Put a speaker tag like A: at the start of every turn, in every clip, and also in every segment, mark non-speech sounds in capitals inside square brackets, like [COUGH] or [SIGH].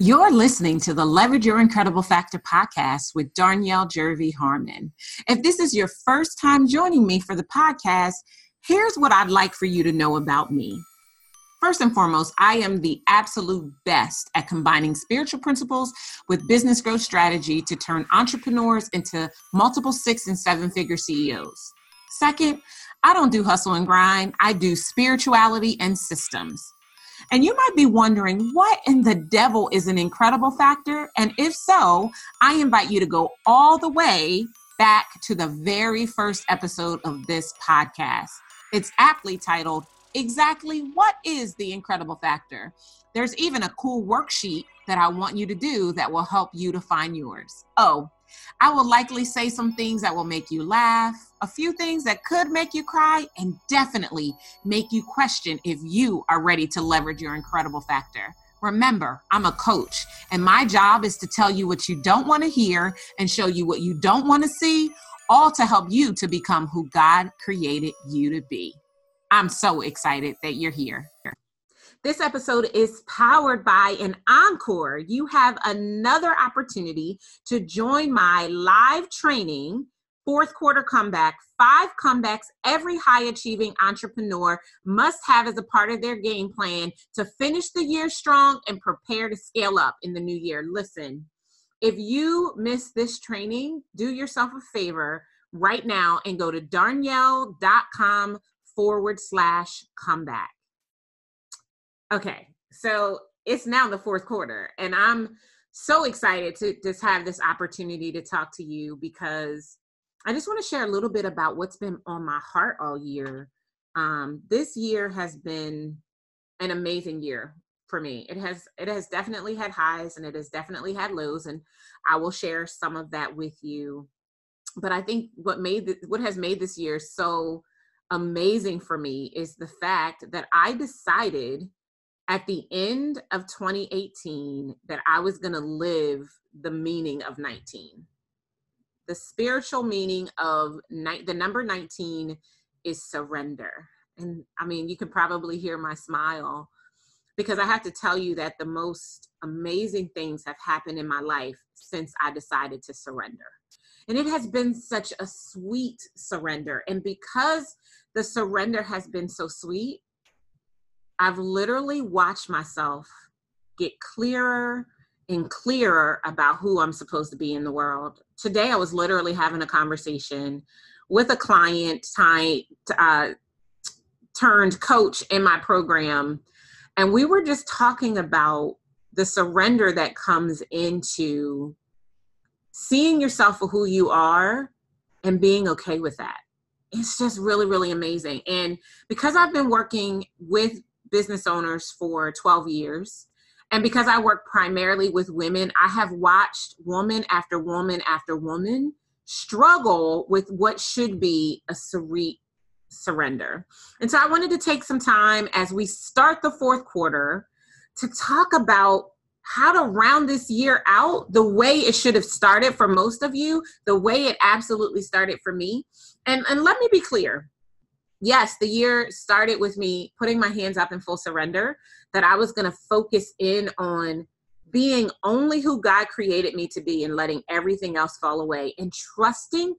A: You're listening to the Leverage Your Incredible Factor podcast with Darnyelle Jervey Harmon. If this is your first time joining me for the podcast, here's what I'd like for you to know about me. First and foremost, I am the absolute best at combining spiritual principles with business growth strategy to turn entrepreneurs into multiple six and seven figure CEOs. Second, I don't do hustle and grind, I do spirituality and systems. And you might be wondering, what in the devil is an incredible factor? And if so, I invite you to go all the way back to the very first episode of this podcast. It's aptly titled, Exactly What is the Incredible Factor? There's even a cool worksheet that I want you to do that will help you to find yours. Oh, I will likely say some things that will make you laugh, a few things that could make you cry, and definitely make you question if you are ready to leverage your incredible factor. Remember, I'm a coach, and my job is to tell you what you don't want to hear and show you what you don't want to see, all to help you to become who God created you to be. I'm so excited that you're here. This episode is powered by an encore. You have another opportunity to join my live training, fourth quarter comeback, five comebacks every high achieving entrepreneur must have as a part of their game plan to finish the year strong and prepare to scale up in the new year. Listen, if you miss this training, do yourself a favor right now and go to darnyelle.com forward slash comeback Okay, so it's now the fourth quarter, and I'm so excited to just have this opportunity to talk to you because I just want to share a little bit about what's been on my heart all year. Um, this year has been an amazing year for me. It has it has definitely had highs and it has definitely had lows, and I will share some of that with you. But I think what made what has made this year so amazing for me is the fact that I decided at the end of 2018 that I was going to live the meaning of 19. The spiritual meaning of ni- the number 19 is surrender. And I mean, you can probably hear my smile because I have to tell you that the most amazing things have happened in my life since I decided to surrender. And it has been such a sweet surrender. And because the surrender has been so sweet, I've literally watched myself get clearer and clearer about who I'm supposed to be in the world. Today, I was literally having a conversation with a client uh, turned coach in my program, and we were just talking about the surrender that comes into seeing yourself for who you are and being okay with that. It's just really, really amazing. And because I've been working with business owners for 12 years. And because I work primarily with women, I have watched woman after woman after woman struggle with what should be a serene surrender. And so I wanted to take some time as we start the fourth quarter to talk about how to round this year out the way it should have started for most of you, the way it absolutely started for me. And and let me be clear yes, the year started with me putting my hands up in full surrender, that I was going to focus in on being only who God created me to be and letting everything else fall away and trusting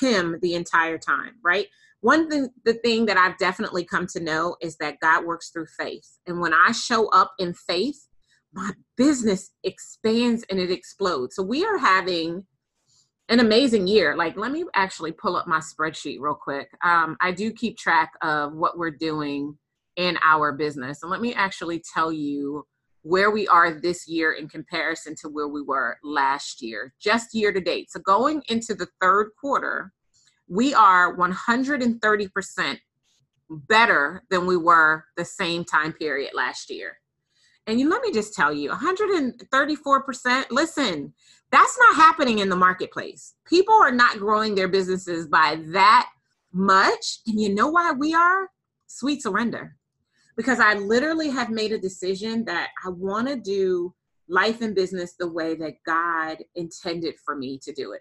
A: Him the entire time, right? One thing, the thing that I've definitely come to know is that God works through faith. And when I show up in faith, my business expands and it explodes. So we are having an amazing year. Like, let me actually pull up my spreadsheet real quick. Um, I do keep track of what we're doing in our business. And let me actually tell you where we are this year in comparison to where we were last year, just year to date. So, going into the third quarter, we are 130% better than we were the same time period last year. And you, let me just tell you, 134%. Listen, that's not happening in the marketplace. People are not growing their businesses by that much. And you know why we are? Sweet surrender. Because I literally have made a decision that I want to do life and business the way that God intended for me to do it.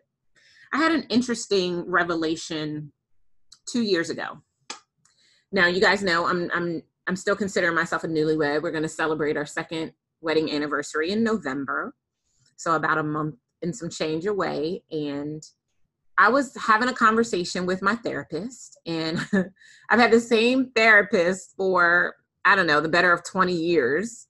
A: I had an interesting revelation two years ago. Now, you guys know I'm I'm I'm still considering myself a newlywed. We're going to celebrate our second wedding anniversary in November. So about a month and some change away. And I was having a conversation with my therapist, and [LAUGHS] I've had the same therapist for, I don't know, the better of 20 years.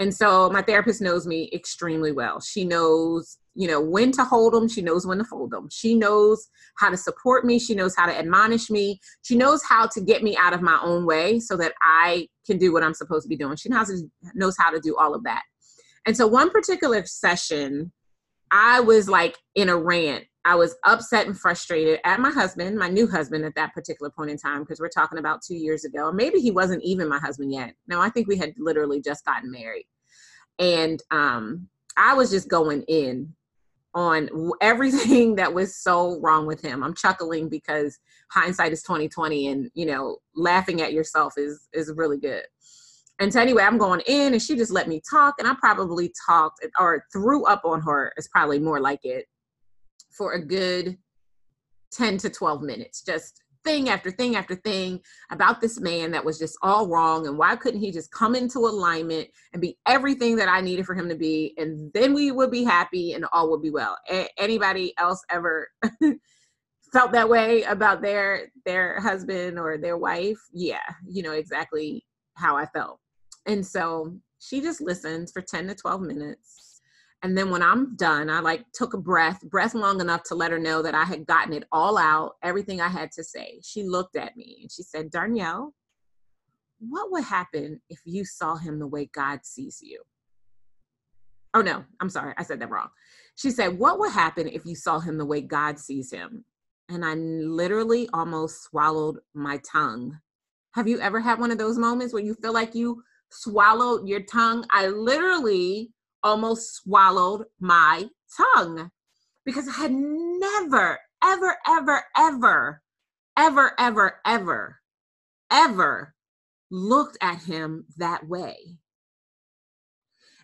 A: And so my therapist knows me extremely well. She knows, you know, when to hold them. She knows when to fold them. She knows how to support me. She knows how to admonish me. She knows how to get me out of my own way so that I can do what I'm supposed to be doing. She knows, knows how to do all of that. And so one particular session, I was like in a rant. I was upset and frustrated at my husband, my new husband at that particular point in time, because we're talking about two years ago. Maybe he wasn't even my husband yet. No, I think we had literally just gotten married. And um, I was just going in on everything [LAUGHS] that was so wrong with him. I'm chuckling because hindsight is 2020 and you know, laughing at yourself is is really good. And so anyway, I'm going in and she just let me talk and I probably talked or threw up on her is probably more like it for a good 10 to 12 minutes, just thing after thing after thing about this man that was just all wrong and why couldn't he just come into alignment and be everything that I needed for him to be and then we would be happy and all would be well. A- anybody else ever [LAUGHS] felt that way about their their husband or their wife? Yeah, you know exactly how I felt. And so she just listens for 10 to 12 minutes. And then when I'm done, I like took a breath, breath long enough to let her know that I had gotten it all out, everything I had to say. She looked at me and she said, Darnyelle, what would happen if you saw him the way God sees you? Oh, no, I'm sorry. I said that wrong. She said, What would happen if you saw him the way God sees him? And I literally almost swallowed my tongue. Have you ever had one of those moments where you feel like you swallowed your tongue. I literally almost swallowed my tongue because I had never, ever, ever, ever, ever, ever, ever, ever looked at him that way.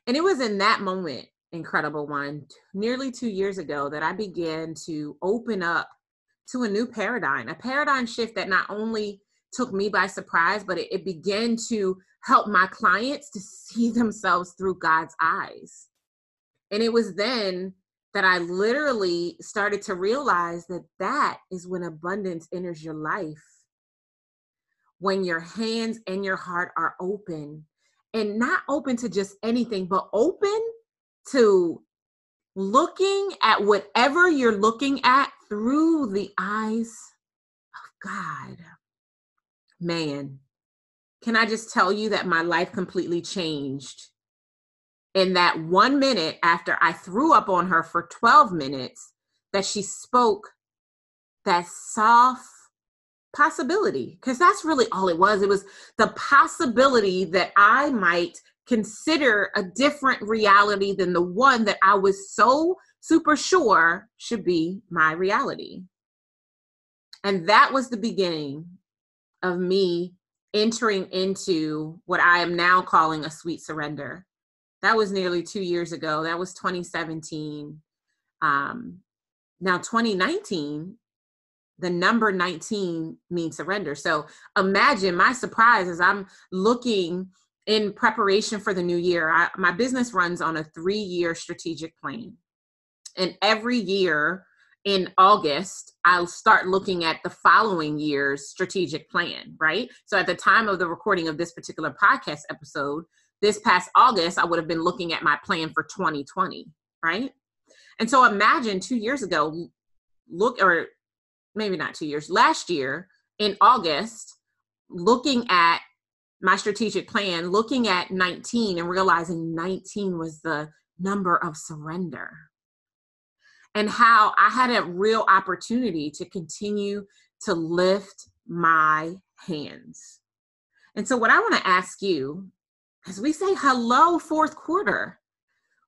A: And it was in that moment, incredible one, nearly two years ago, that I began to open up to a new paradigm, a paradigm shift that not only took me by surprise, but it, it began to help my clients to see [LAUGHS] themselves through God's eyes. And it was then that I literally started to realize that that is when abundance enters your life. When your hands and your heart are open and not open to just anything, but open to looking at whatever you're looking at through the eyes of God. Man, can I just tell you that my life completely changed? In that one minute after I threw up on her for 12 minutes that she spoke that soft possibility because that's really all it was. It was the possibility that i might consider a different reality than the one that i was so super sure should be my reality. And that was the beginning of me entering into what I am now calling a sweet surrender. That was nearly two years ago. That was 2017. Um, now, 2019, the number 19 means surrender. So imagine my surprise as I'm looking in preparation for the new year. I, my business runs on a three year strategic plan. And every year, in August, I'll start looking at the following year's strategic plan, right? So at the time of the recording of this particular podcast episode, this past August, I would have been looking at my plan for 2020, right? And so imagine two years ago, look, or maybe not two years, last year in August, looking at my strategic plan, looking at 19 and realizing 19 was the number of surrender and how I had a real opportunity to continue to lift my hands. And so, what I want to ask you, as we say hello, fourth quarter,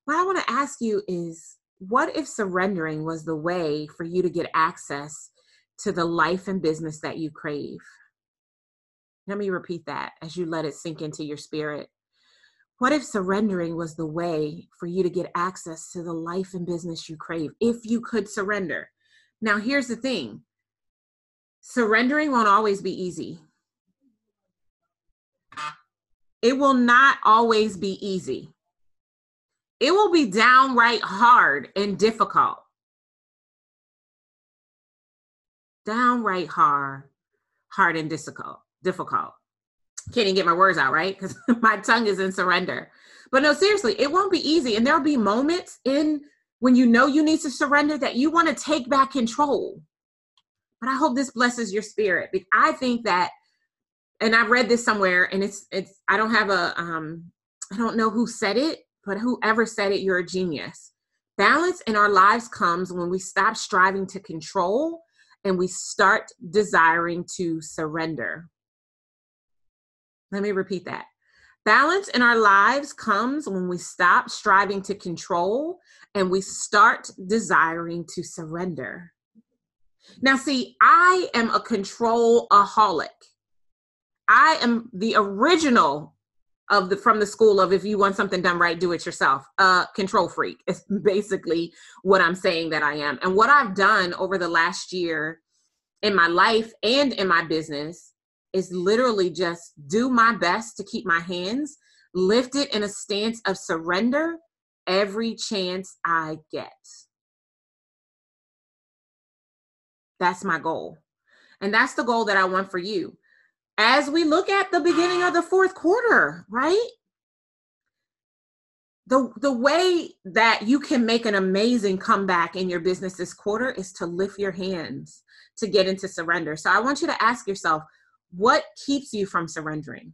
A: what I want to ask you is what if surrendering was the way for you to get access to the life and business that you crave? Let me repeat that as you let it sink into your spirit. What if surrendering was the way for you to get access to the life and business you crave, if you could surrender? Now, here's the thing surrendering won't always be easy. It will not always be easy. it will be downright hard and difficult. Downright hard, hard and difficult. Difficult. Can't even get my words out right because [LAUGHS] my tongue is in surrender. But no, seriously, it won't be easy, and there'll be moments in when you know you need to surrender that you want to take back control. But I hope this blesses your spirit. I think that, and I read this somewhere, and it's it's I don't have a um I don't know who said it, but whoever said it, you're a genius. Balance in our lives comes when we stop striving to control and we start desiring to surrender. Let me repeat that. Balance in our lives comes when we stop striving to control and we start desiring to surrender. Now, see, I am a control aholic. I am the original of the from the school of if you want something done right, do it yourself. Uh, control freak is [LAUGHS] basically what I'm saying that I am. And what I've done over the last year in my life and in my business is literally just do my best to keep my hands lifted in a stance of surrender every chance I get. That's my goal. And that's the goal that I want for you. As we look at the beginning of the fourth quarter, right? The, the way that you can make an amazing comeback in your business this quarter is to lift your hands to get into surrender. So I want you to ask yourself, what keeps you from surrendering?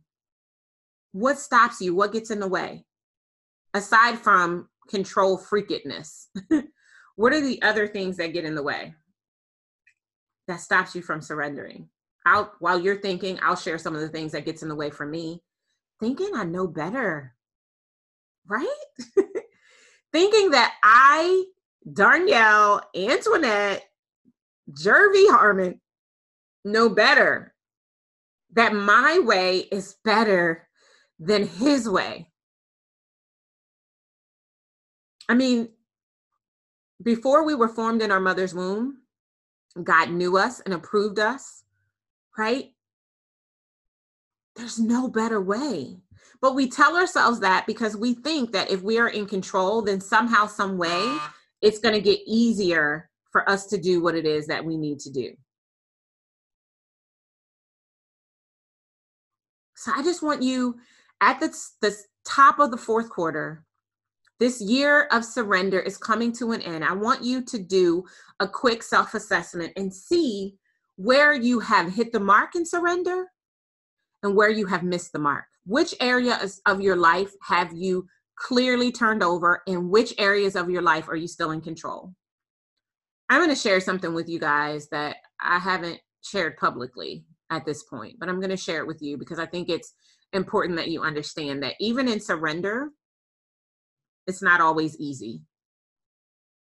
A: What stops you? What gets in the way? Aside from control freakedness, [LAUGHS] what are the other things that get in the way that stops you from surrendering? I'll, while you're thinking, I'll share some of the things that gets in the way for me. Thinking I know better, right? [LAUGHS] thinking that I, Darnyelle, Antoinette, Jervey Harmon know better that my way is better than his way. I mean, before we were formed in our mother's womb, God knew us and approved us, right? There's no better way. But we tell ourselves that because we think that if we are in control, then somehow, some way, it's going to get easier for us to do what it is that we need to do. So I just want you at the, the top of the fourth quarter, this year of surrender is coming to an end. I want you to do a quick self assessment and see where you have hit the mark in surrender and where you have missed the mark. Which areas of your life have you clearly turned over, and which areas of your life are you still in control? I'm going to share something with you guys that I haven't shared publicly at this point, but I'm going to share it with you because I think it's important that you understand that even in surrender, it's not always easy.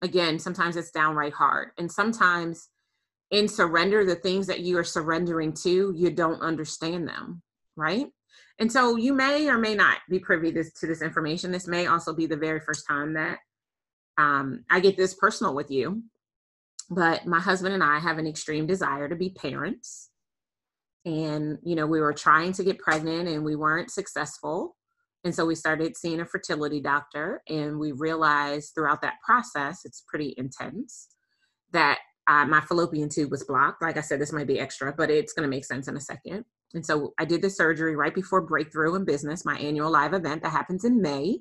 A: Again, sometimes it's downright hard. And sometimes in surrender, the things that you are surrendering to, you don't understand them, right? And so you may or may not be privy this, to this information. This may also be the very first time that um, I get this personal with you. But my husband and I have an extreme desire to be parents and you know we were trying to get pregnant and we weren't successful. And so we started seeing a fertility doctor and we realized throughout that process it's pretty intense that uh, my fallopian tube was blocked. Like i said this might be extra but it's going to make sense in a second. And so i did the surgery right before breakthrough in business my annual live event that happens in may.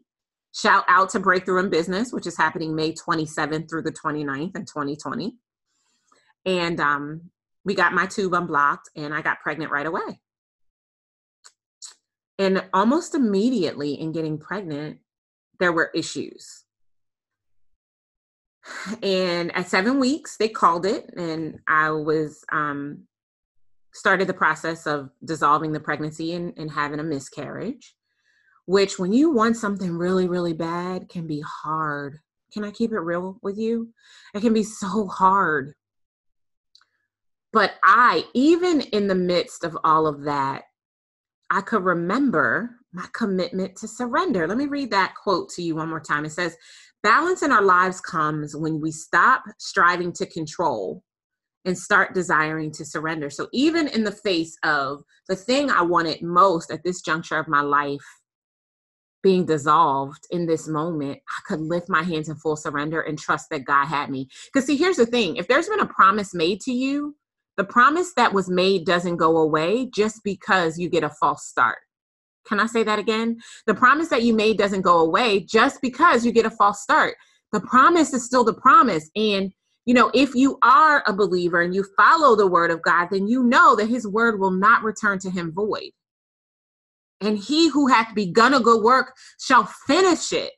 A: Shout out to breakthrough in business which is happening may 27th through the 29th in 2020 and um, we got my tube unblocked and I got pregnant right away. And almost immediately in getting pregnant, there were issues. And at seven weeks, they called it, and I was um, started the process of dissolving the pregnancy and, and having a miscarriage. Which, when you want something really, really bad, can be hard. Can I keep it real with you? It can be so hard but I, even in the midst of all of that, I could remember my commitment to surrender. Let me read that quote to you one more time. It says, Balance in our lives comes when we stop striving to control and start desiring to surrender. So, even in the face of the thing I wanted most at this juncture of my life being dissolved in this moment, I could lift my hands in full surrender and trust that God had me. Because, see, here's the thing if there's been a promise made to you, the promise that was made doesn't go away just because you get a false start. Can I say that again? The promise that you made doesn't go away just because you get a false start. The promise is still the promise. And, you know, if you are a believer and you follow the word of God, then you know that his word will not return to him void. And he who hath begun a good work shall finish it.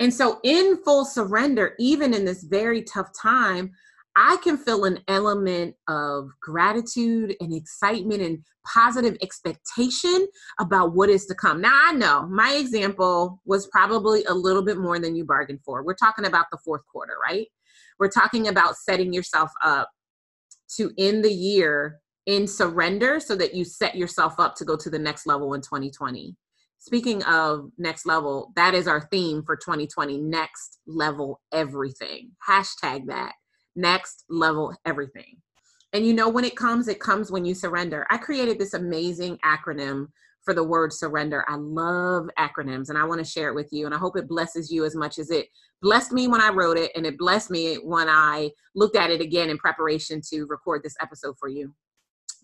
A: And so, in full surrender, even in this very tough time, I can feel an element of gratitude and excitement and positive expectation about what is to come. Now, I know my example was probably a little bit more than you bargained for. We're talking about the fourth quarter, right? We're talking about setting yourself up to end the year in surrender so that you set yourself up to go to the next level in 2020. Speaking of next level, that is our theme for 2020 next level everything. Hashtag that next level everything. And you know, when it comes, it comes when you surrender. I created this amazing acronym for the word surrender. I love acronyms and I want to share it with you. And I hope it blesses you as much as it blessed me when I wrote it and it blessed me when I looked at it again in preparation to record this episode for you.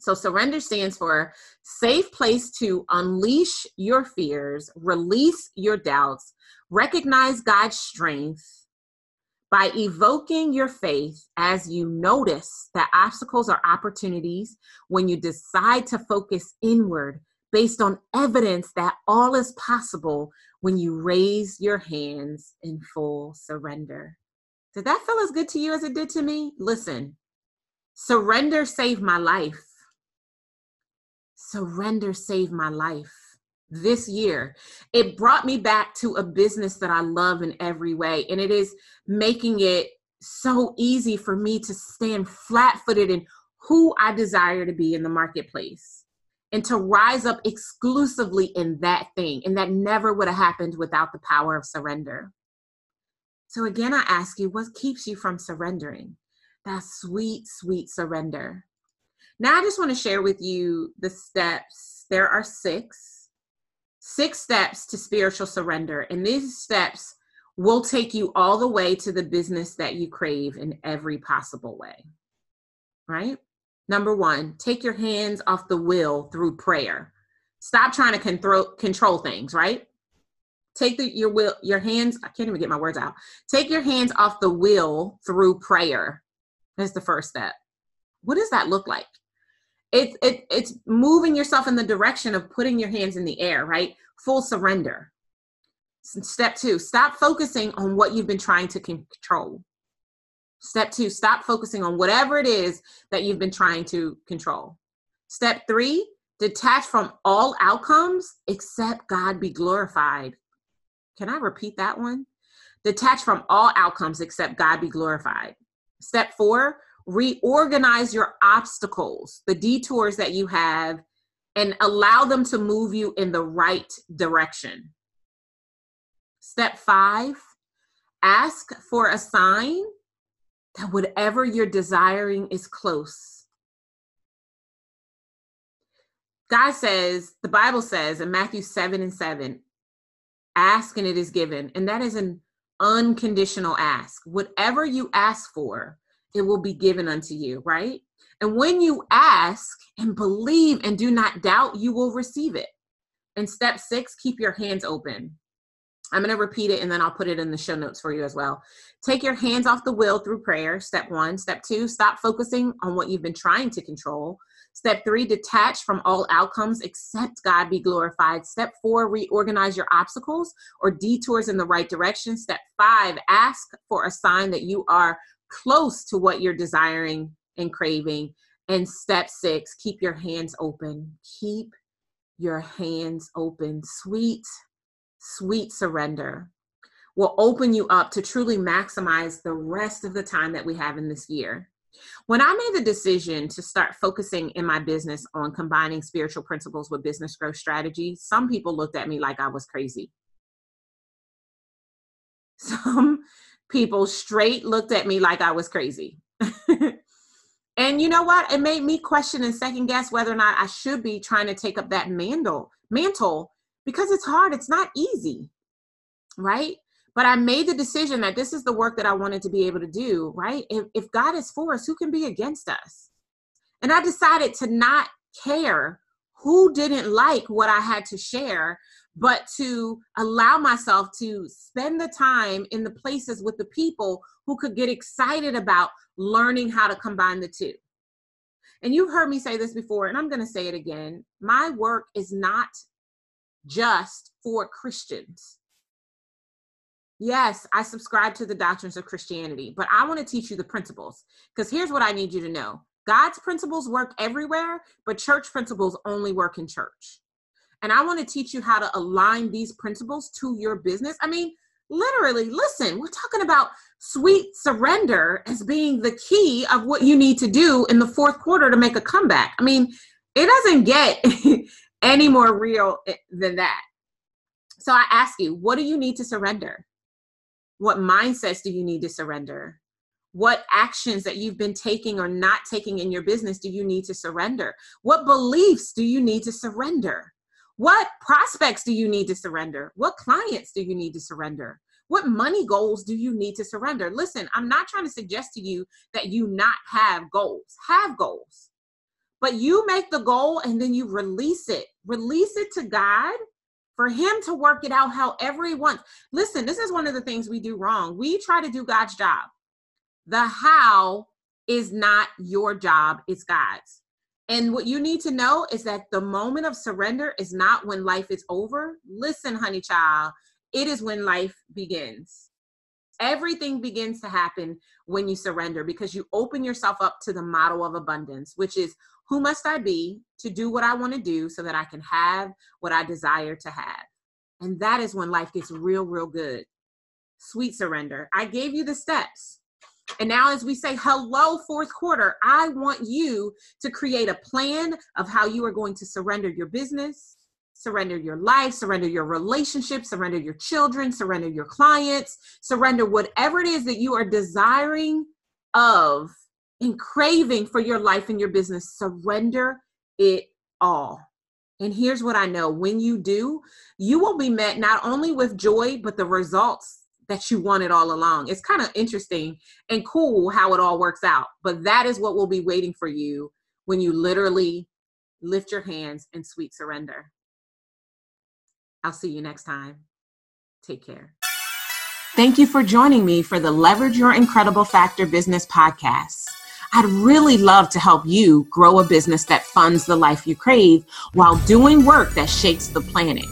A: So, surrender stands for safe place to unleash your fears, release your doubts, recognize God's strength, by evoking your faith as you notice that obstacles are opportunities when you decide to focus inward based on evidence that all is possible when you raise your hands in full surrender. Did that feel as good to you as it did to me? Listen, surrender saved my life. Surrender saved my life this year. It brought me back to a business that I love in every way. And it is making it so easy for me to stand flat footed in who I desire to be in the marketplace and to rise up exclusively in that thing. And that never would have happened without the power of surrender. So, again, I ask you, what keeps you from surrendering? That sweet, sweet surrender. Now, I just want to share with you the steps. There are six six steps to spiritual surrender. And these steps will take you all the way to the business that you crave in every possible way. Right? Number one, take your hands off the wheel through prayer. Stop trying to control control things, right? Take the, your will, your hands. I can't even get my words out. Take your hands off the wheel through prayer. That's the first step. What does that look like? It's it, it's moving yourself in the direction of putting your hands in the air right? Full surrender. Step two stop focusing on what you've been trying to control. Step two stop focusing on whatever it is that you've been trying to control. Step three detach from all outcomes except god be glorified. Can i repeat that one? Detach from all outcomes except god be glorified. Step four reorganize your obstacles, the detours that you have, and allow them to move you in the right direction. Step five, ask for a sign that whatever you're desiring is close. God says, the Bible says in Matthew 7 and 7, ask and it is given. And that is an unconditional ask. Whatever you ask for, it will be given unto you, right? And when you ask and believe and do not doubt, you will receive it. And step six, keep your hands open. I'm going to repeat it and then I'll put it in the show notes for you as well. Take your hands off the wheel through prayer. Step one. Step two, stop focusing on what you've been trying to control. Step three, detach from all outcomes except God be glorified. Step four, reorganize your obstacles or detours in the right direction. Step five, ask for a sign that you are close to what you're desiring and craving. And step six, keep your hands open. Keep your hands open. Sweet, sweet surrender will open you up to truly maximize the rest of the time that we have in this year. When I made the decision to start focusing in my business on combining spiritual principles with business growth strategy, some people looked at me like I was crazy. [LAUGHS] Some people straight looked at me like I was crazy. [LAUGHS] and you know what? It made me question and second guess whether or not I should be trying to take up that mantle, mantle because it's hard, it's not easy, right? But I made the decision that this is the work that I wanted to be able to do, right? If, if God is for us, who can be against us? And I decided to not care who didn't like what I had to share, but to allow myself to spend the time in the places with the people who could get excited about learning how to combine the two. And you've heard me say this before, and I'm going to say it again. My work is not just for Christians. Yes, I subscribe to the doctrines of Christianity, but I want to teach you the principles because here's what I need you to know God's principles work everywhere, but church principles only work in church. And I want to teach you how to align these principles to your business. I mean, literally, listen, we're talking about sweet surrender as being the key of what you need to do in the fourth quarter to make a comeback. I mean, it doesn't get [LAUGHS] any more real eh, than that. So I ask you, what do you need to surrender? What mindsets do you need to surrender? What actions that you've been taking or not taking in your business do you need to surrender? What beliefs do you need to surrender? What prospects do you need to surrender? What clients do you need to surrender? What money goals do you need to surrender? Listen, I'm not trying to suggest to you that you not have goals. Have goals. But you make the goal and then you release it. Release it to God for him to work it out however he wants. Listen, this is one of the things we do wrong. We try to do God's job. The how is not your job, it's God's. And what you need to know is that the moment of surrender is not when life is over. Listen, honey child, it is when life begins. Everything begins to happen when you surrender because you open yourself up to the model of abundance, which is who must I be to do what I want to do so that I can have what I desire to have? And that is when life gets real, real good. Sweet surrender. I gave you the steps. And now, as we say, hello, fourth quarter, I want you to create a plan of how you are going to surrender your business, surrender your life, surrender your relationship, surrender your children, surrender your clients, surrender whatever it is that you are desiring of and craving for your life and your business. Surrender it all. And here's what I know when you do, you will be met not only with joy, but the results that you wanted all along. It's kind of interesting and cool how it all works out. But that is what will be waiting for you when you literally lift your hands in sweet surrender. I'll see you next time. Take care. Thank you for joining me for the Leverage Your Incredible Factor Business podcast. I'd really love to help you grow a business that funds the life you crave while doing work that shakes the planet.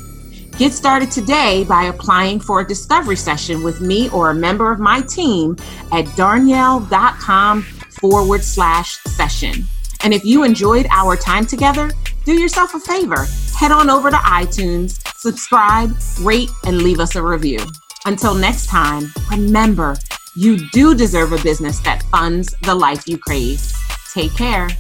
A: Get started today by applying for a discovery session with me or a member of my team at darnyelle.com forward slash session. And if you enjoyed our time together, do yourself a favor. Head on over to iTunes, subscribe, rate, and leave us a review. Until next time, remember, you do deserve a business that funds the life you crave. Take care.